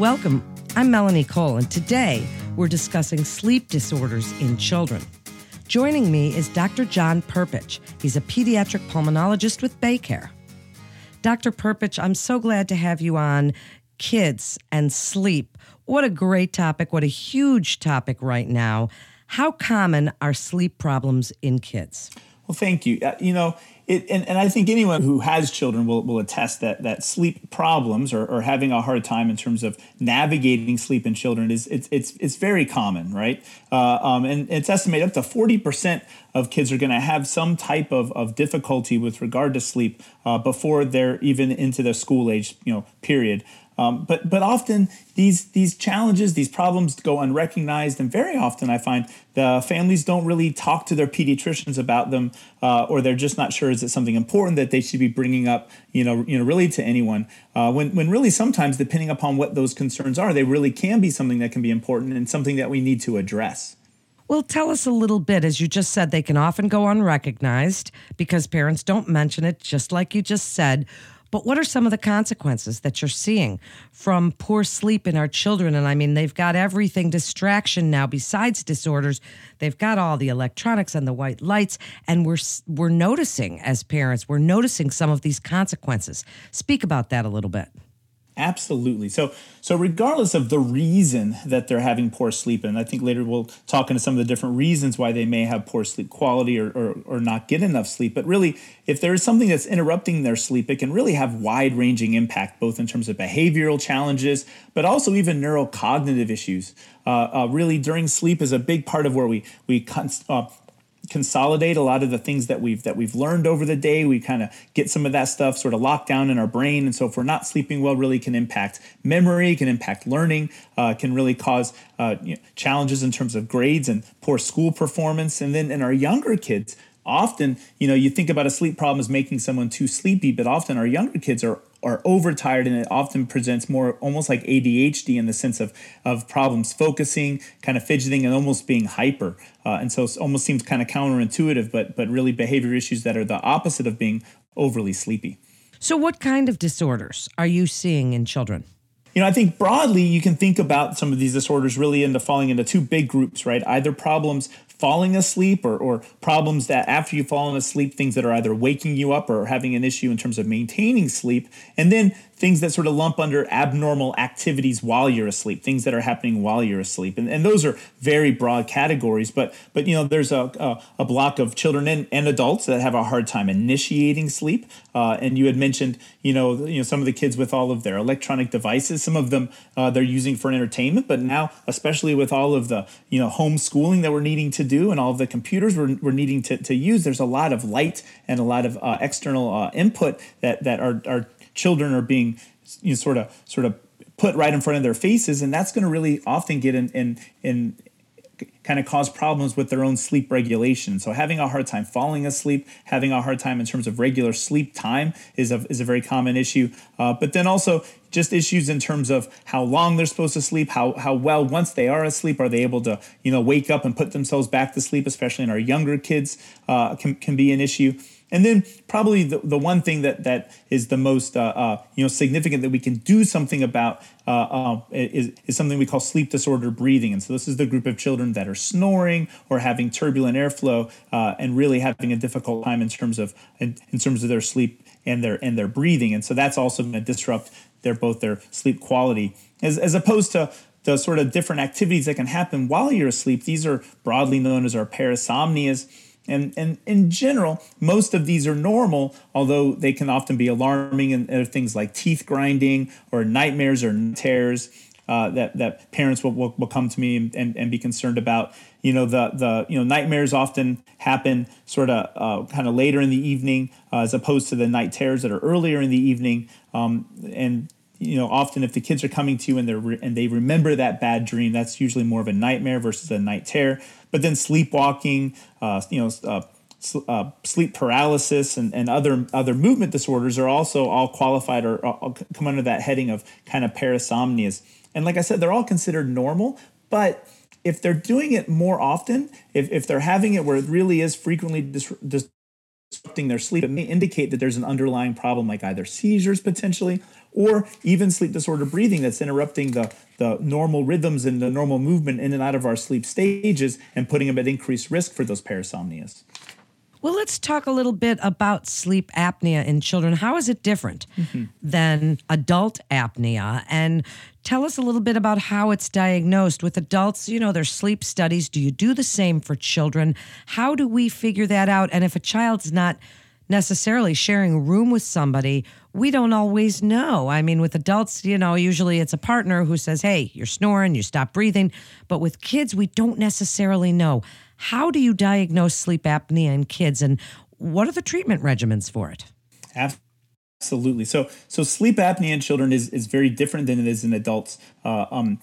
Welcome. I'm Melanie Cole, and today we're discussing sleep disorders in children. Joining me is Dr. John Prpich. He's a pediatric pulmonologist with BayCare. Dr. Prpich, I'm so glad to have you on kids and sleep. What a great topic. What a huge topic right now. How common are sleep problems in kids? Well, thank you. Uh, you know, it, and, and I think anyone who has children will, will attest that that sleep problems or, or having a hard time in terms of navigating sleep in children is it's it's, it's very common, right? Uh, um, and it's estimated up to forty percent of kids are going to have some type of, of difficulty with regard to sleep uh, before they're even into the school age you know period. Um, but but often these these challenges, these problems go unrecognized, and very often I find the families don't really talk to their pediatricians about them, uh, or they're just not sure is it something important that they should be bringing up, you know, you know, really to anyone. Uh, when when really sometimes, depending upon what those concerns are, they really can be something that can be important and something that we need to address. Well, tell us a little bit. As you just said, they can often go unrecognized because parents don't mention it, just like you just said. But what are some of the consequences that you're seeing from poor sleep in our children? And I mean, they've got everything distraction now besides disorders. They've got all the electronics and the white lights, and we're we're noticing as parents, we're noticing some of these consequences. Speak about that a little bit. Absolutely. So, so regardless of the reason that they're having poor sleep, and I think later we'll talk into some of the different reasons why they may have poor sleep quality or, or, or not get enough sleep. But really, if there is something that's interrupting their sleep, it can really have wide ranging impact, both in terms of behavioral challenges, but also even neurocognitive issues. Uh, uh, really, during sleep is a big part of where we we uh, consolidate a lot of the things that we've that we've learned over the day. We kind of get some of that stuff sort of locked down in our brain. And so if we're not sleeping well really can impact memory can impact learning uh, can really cause uh, you know, challenges in terms of grades and poor school performance. And then in our younger kids often you know you think about a sleep problem as making someone too sleepy but often our younger kids are are overtired and it often presents more almost like ADHD in the sense of of problems focusing, kind of fidgeting, and almost being hyper. Uh, and so it almost seems kind of counterintuitive, but but really behavior issues that are the opposite of being overly sleepy. So, what kind of disorders are you seeing in children? You know, I think broadly you can think about some of these disorders really into falling into two big groups, right? Either problems falling asleep or, or problems that after you've fallen asleep, things that are either waking you up or having an issue in terms of maintaining sleep. And then things that sort of lump under abnormal activities while you're asleep, things that are happening while you're asleep. And, and those are very broad categories. But, but you know, there's a, a, a block of children and, and adults that have a hard time initiating sleep. Uh, and you had mentioned, you know, you know, some of the kids with all of their electronic devices, some of them uh, they're using for entertainment, but now, especially with all of the, you know, homeschooling that we're needing to do and all of the computers we're, we're needing to, to use, there's a lot of light and a lot of uh, external uh, input that, that are, are children are being you know, sort of sort of put right in front of their faces, and that's going to really often get in in in kind of cause problems with their own sleep regulation. So having a hard time falling asleep, having a hard time in terms of regular sleep time is a, is a very common issue. Uh, but then also just issues in terms of how long they're supposed to sleep, how, how well once they are asleep, are they able to, you know, wake up and put themselves back to sleep, especially in our younger kids, uh, can, can be an issue. And then probably the, the one thing that, that is the most uh, uh, you know significant that we can do something about uh, uh, is, is something we call sleep disorder breathing. And so this is the group of children that are snoring or having turbulent airflow uh, and really having a difficult time in terms of in, in terms of their sleep and their and their breathing. And so that's also going to disrupt their both their sleep quality as, as opposed to the sort of different activities that can happen while you're asleep. These are broadly known as our parasomnias and, and in general, most of these are normal, although they can often be alarming and things like teeth grinding or nightmares or tears uh, that, that parents will, will, will come to me and, and be concerned about. You know, the, the you know nightmares often happen sort of uh, kind of later in the evening uh, as opposed to the night terrors that are earlier in the evening. Um, and you know often if the kids are coming to you and they're re- and they remember that bad dream that's usually more of a nightmare versus a night terror. But then sleepwalking uh, you know uh, uh, sleep paralysis and, and other other movement disorders are also all qualified or, or come under that heading of kind of parasomnias. And like i said they're all considered normal but if they're doing it more often if, if they're having it where it really is frequently dis- dis- disrupting their sleep, it may indicate that there's an underlying problem like either seizures potentially or even sleep disorder breathing that's interrupting the, the normal rhythms and the normal movement in and out of our sleep stages and putting them at increased risk for those parasomnias. Well, let's talk a little bit about sleep apnea in children. How is it different mm-hmm. than adult apnea? And tell us a little bit about how it's diagnosed with adults. You know, there's sleep studies. Do you do the same for children? How do we figure that out? And if a child's not necessarily sharing a room with somebody, we don't always know. I mean, with adults, you know, usually it's a partner who says, hey, you're snoring, you stop breathing. But with kids, we don't necessarily know. How do you diagnose sleep apnea in kids and what are the treatment regimens for it? Absolutely. So, so sleep apnea in children is, is very different than it is in adults uh, um,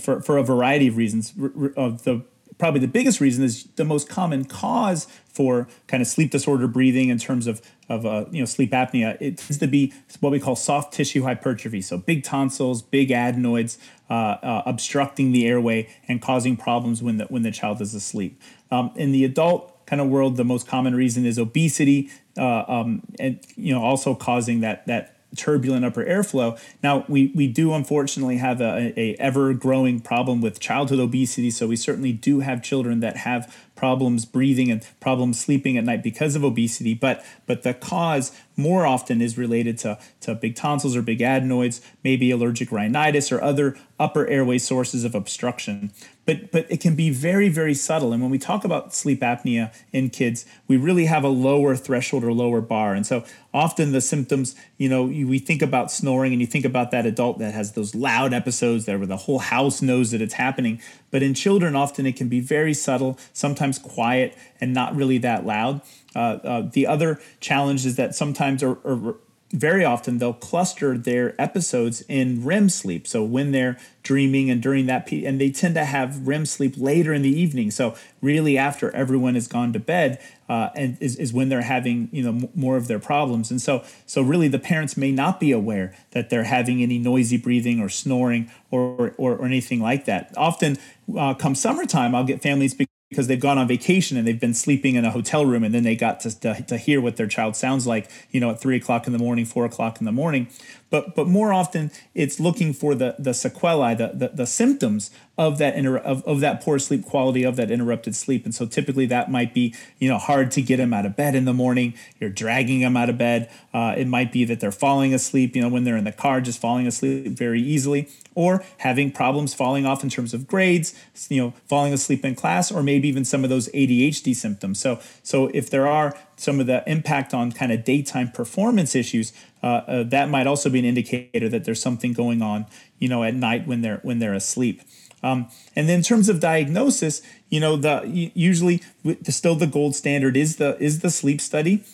for, for a variety of reasons. Of the probably the biggest reason is the most common cause for kind of sleep disorder breathing in terms of of uh, you know sleep apnea. It tends to be what we call soft tissue hypertrophy, so big tonsils, big adenoids uh, uh, obstructing the airway and causing problems when the when the child is asleep. Um, in the adult kind of world, the most common reason is obesity, uh, um, and you know also causing that that turbulent upper airflow. Now, we, we do unfortunately have a, a ever growing problem with childhood obesity. So we certainly do have children that have problems breathing and problems sleeping at night because of obesity. But but the cause more often is related to, to big tonsils or big adenoids, maybe allergic rhinitis or other upper airway sources of obstruction. But but it can be very, very subtle. And when we talk about sleep apnea in kids, we really have a lower threshold or lower bar. And so often the symptoms, you know, you, we think about snoring and you think about that adult that has those loud episodes there where the whole house knows that it's happening. But in children, often it can be very subtle, sometimes quiet and not really that loud. Uh, uh, the other challenge is that sometimes, or, or very often, they'll cluster their episodes in REM sleep. So when they're dreaming and during that, and they tend to have REM sleep later in the evening. So really, after everyone has gone to bed, uh, and is, is when they're having you know m- more of their problems. And so so really, the parents may not be aware that they're having any noisy breathing or snoring or or, or anything like that. Often, uh, come summertime, I'll get families because they've gone on vacation and they've been sleeping in a hotel room and then they got to, to, to, hear what their child sounds like you know at three o'clock in the morning four o'clock in the morning but but more often it's looking for the the sequelae the the, the symptoms of that inter- of, of that poor sleep quality of that interrupted sleep. And so typically that might be you know hard to get them out of bed in the morning. You're dragging them out of bed. Uh, it might be that they're falling asleep you know when they're in the car just falling asleep very easily or having problems falling off in terms of grades you know falling asleep in class or maybe even some of those adhd symptoms. So so if there are some of the impact on kind of daytime performance issues uh, uh, that might also be an indicator that there's something going on you know at night when they're when they're asleep um, and then in terms of diagnosis, you know, the usually still the gold standard is the is the sleep study.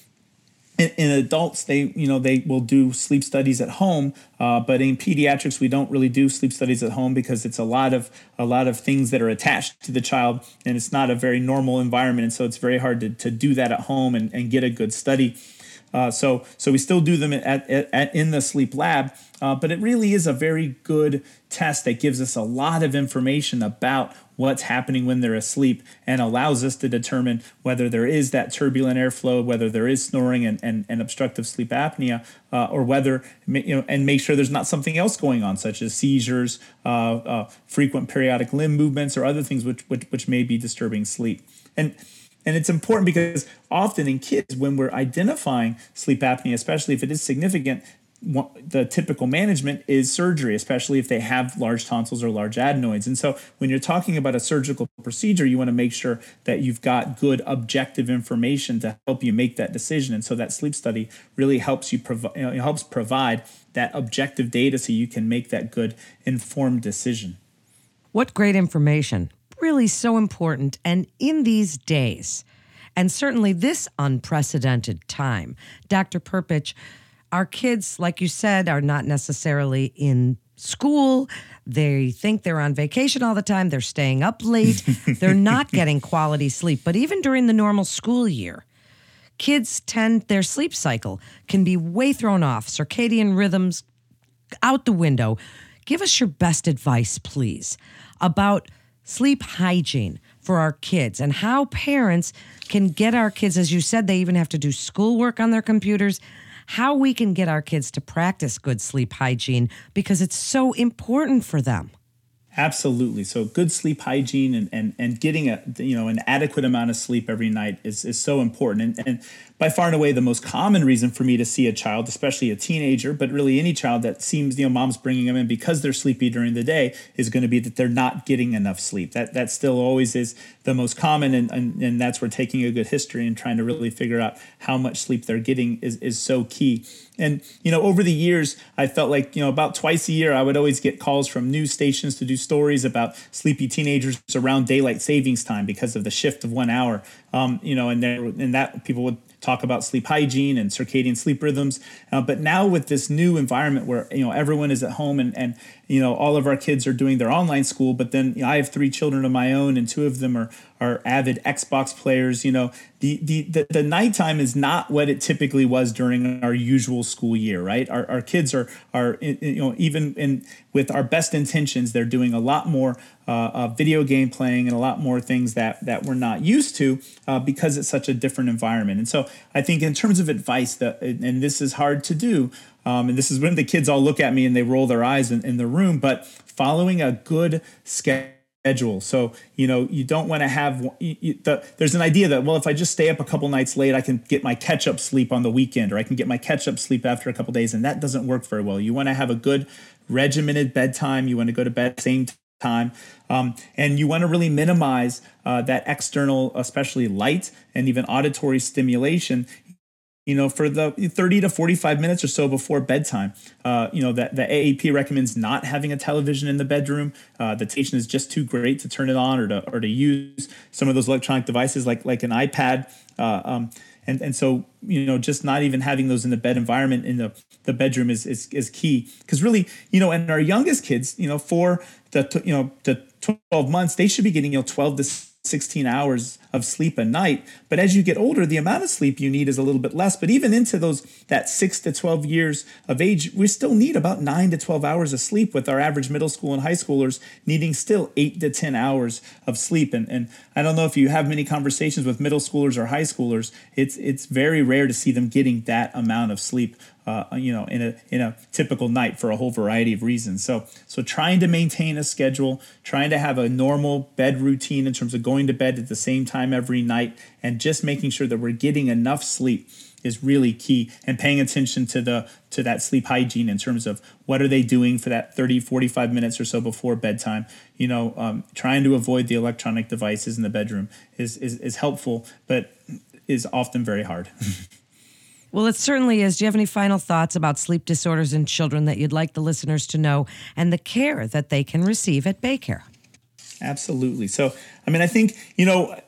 In, in adults, they you know they will do sleep studies at home, uh, but in pediatrics, we don't really do sleep studies at home because it's a lot of a lot of things that are attached to the child, and it's not a very normal environment, and so it's very hard to, to do that at home and, and get a good study. Uh, so so we still do them at, at, at in the sleep lab, uh, but it really is a very good test that gives us a lot of information about what's happening when they're asleep and allows us to determine whether there is that turbulent airflow, whether there is snoring and, and, and obstructive sleep apnea, uh, or whether, you know, and make sure there's not something else going on, such as seizures, uh, uh, frequent periodic limb movements, or other things which, which, which may be disturbing sleep. And and it's important because often in kids, when we're identifying sleep apnea, especially if it is significant, the typical management is surgery, especially if they have large tonsils or large adenoids. And so, when you're talking about a surgical procedure, you want to make sure that you've got good objective information to help you make that decision. And so, that sleep study really helps you provide you know, helps provide that objective data so you can make that good informed decision. What great information! Really, so important. And in these days, and certainly this unprecedented time, Dr. Prpich our kids, like you said, are not necessarily in school. They think they're on vacation all the time. They're staying up late. they're not getting quality sleep. But even during the normal school year, kids tend their sleep cycle can be way thrown off, circadian rhythms out the window. Give us your best advice, please, about sleep hygiene for our kids and how parents can get our kids, as you said, they even have to do schoolwork on their computers how we can get our kids to practice good sleep hygiene because it's so important for them. Absolutely. So good sleep hygiene and, and, and getting a you know an adequate amount of sleep every night is, is so important. And, and by far and away the most common reason for me to see a child, especially a teenager, but really any child that seems, you know, mom's bringing them in because they're sleepy during the day is going to be that they're not getting enough sleep. That that still always is the most common and, and, and that's where taking a good history and trying to really figure out how much sleep they're getting is, is so key. And, you know, over the years, I felt like, you know, about twice a year, I would always get calls from news stations to do stories about sleepy teenagers around daylight savings time because of the shift of one hour. Um, you know, and there, and that people would talk about sleep hygiene and circadian sleep rhythms. Uh, but now with this new environment where you know everyone is at home and and you know all of our kids are doing their online school, but then you know, I have three children of my own and two of them are are avid Xbox players. You know the the the, the nighttime is not what it typically was during our usual school year, right? Our, our kids are are you know even in with our best intentions, they're doing a lot more uh, uh, video game playing and a lot more things that that we're not used to uh, because it's such a different environment. And so I think in terms of advice, that and this is hard to do. Um, and this is when the kids all look at me and they roll their eyes in, in the room. But following a good schedule. So you know you don't want to have you, the, there's an idea that well if I just stay up a couple nights late I can get my catch up sleep on the weekend or I can get my catch up sleep after a couple days and that doesn't work very well. You want to have a good regimented bedtime. You want to go to bed same time. Um, and you want to really minimize uh, that external, especially light and even auditory stimulation. You know, for the 30 to 45 minutes or so before bedtime, uh, you know, that the AAP recommends not having a television in the bedroom. Uh, the temptation is just too great to turn it on or to, or to use some of those electronic devices like, like an iPad. Uh, um, and and so you know just not even having those in the bed environment in the the bedroom is is, is key because really you know and our youngest kids you know for the you know the 12 months they should be getting you know 12 to 16 hours of sleep a night. But as you get older, the amount of sleep you need is a little bit less. But even into those that six to 12 years of age, we still need about nine to 12 hours of sleep with our average middle school and high schoolers needing still eight to 10 hours of sleep. And, and I don't know if you have many conversations with middle schoolers or high schoolers, it's, it's very rare to see them getting that amount of sleep uh, you know, in a in a typical night for a whole variety of reasons. So so trying to maintain a schedule, trying to have a normal bed routine in terms of going to bed at the same time every night, and just making sure that we're getting enough sleep is really key and paying attention to the to that sleep hygiene in terms of what are they doing for that 30 45 minutes or so before bedtime you know um, trying to avoid the electronic devices in the bedroom is, is is helpful but is often very hard Well, it certainly is. Do you have any final thoughts about sleep disorders in children that you'd like the listeners to know and the care that they can receive at Baycare? Absolutely. So, I mean, I think, you know,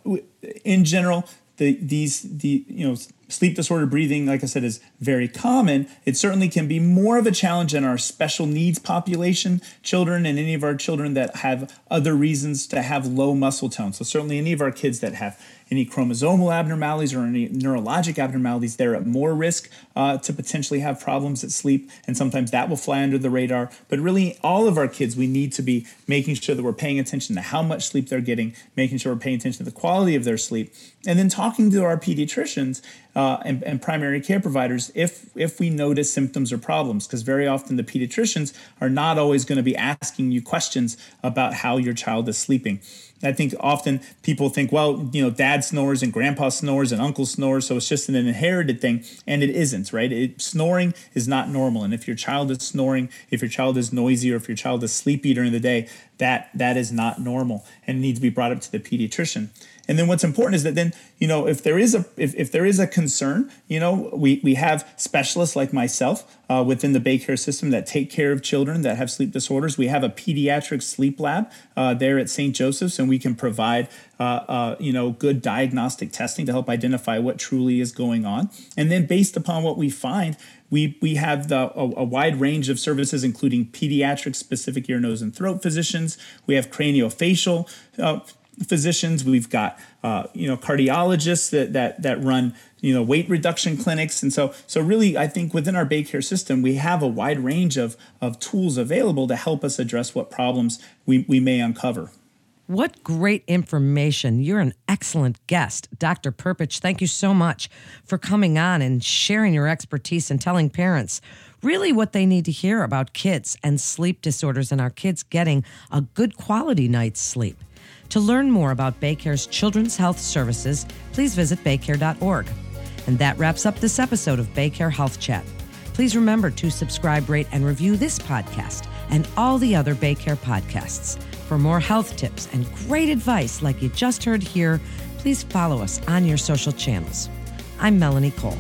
in general, the, these, the, you know, sleep disorder breathing, like I said, is very common. It certainly can be more of a challenge in our special needs population, children, and any of our children that have other reasons to have low muscle tone. So, certainly, any of our kids that have any chromosomal abnormalities or any neurologic abnormalities, they're at more risk uh, to potentially have problems at sleep. And sometimes that will fly under the radar. But really, all of our kids, we need to be making sure that we're paying attention to how much sleep they're getting, making sure we're paying attention to the quality of their sleep, and then talking to our pediatricians uh, and, and, primary care providers if if we notice symptoms or problems because very often the pediatricians are not always going to be asking you questions about how your child is sleeping I think often people think, well, you know, dad snores and grandpa snores and uncle snores, so it's just an inherited thing, and it isn't, right? It, snoring is not normal, and if your child is snoring, if your child is noisy, or if your child is sleepy during the day, that that is not normal and needs to be brought up to the pediatrician. And then what's important is that then, you know, if there is a if, if there is a concern, you know, we, we have specialists like myself uh, within the Baycare system that take care of children that have sleep disorders. We have a pediatric sleep lab uh, there at St. Joseph's, and we can provide uh, uh, you know good diagnostic testing to help identify what truly is going on. And then based upon what we find, we, we have the, a, a, wide range of services, including pediatric specific ear, nose, and throat physicians. We have craniofacial uh, physicians. We've got uh, you know cardiologists that that that run you know weight reduction clinics, and so so really I think within our Baycare system we have a wide range of of tools available to help us address what problems we, we may uncover. What great information. You're an excellent guest. Dr. Prpich, thank you so much for coming on and sharing your expertise and telling parents really what they need to hear about kids and sleep disorders and our kids getting a good quality night's sleep. To learn more about Baycare's Children's Health Services, please visit baycare.org. And that wraps up this episode of Baycare Health Chat. Please remember to subscribe, rate, and review this podcast and all the other Baycare podcasts. For more health tips and great advice like you just heard here, please follow us on your social channels. I'm Melanie Cole.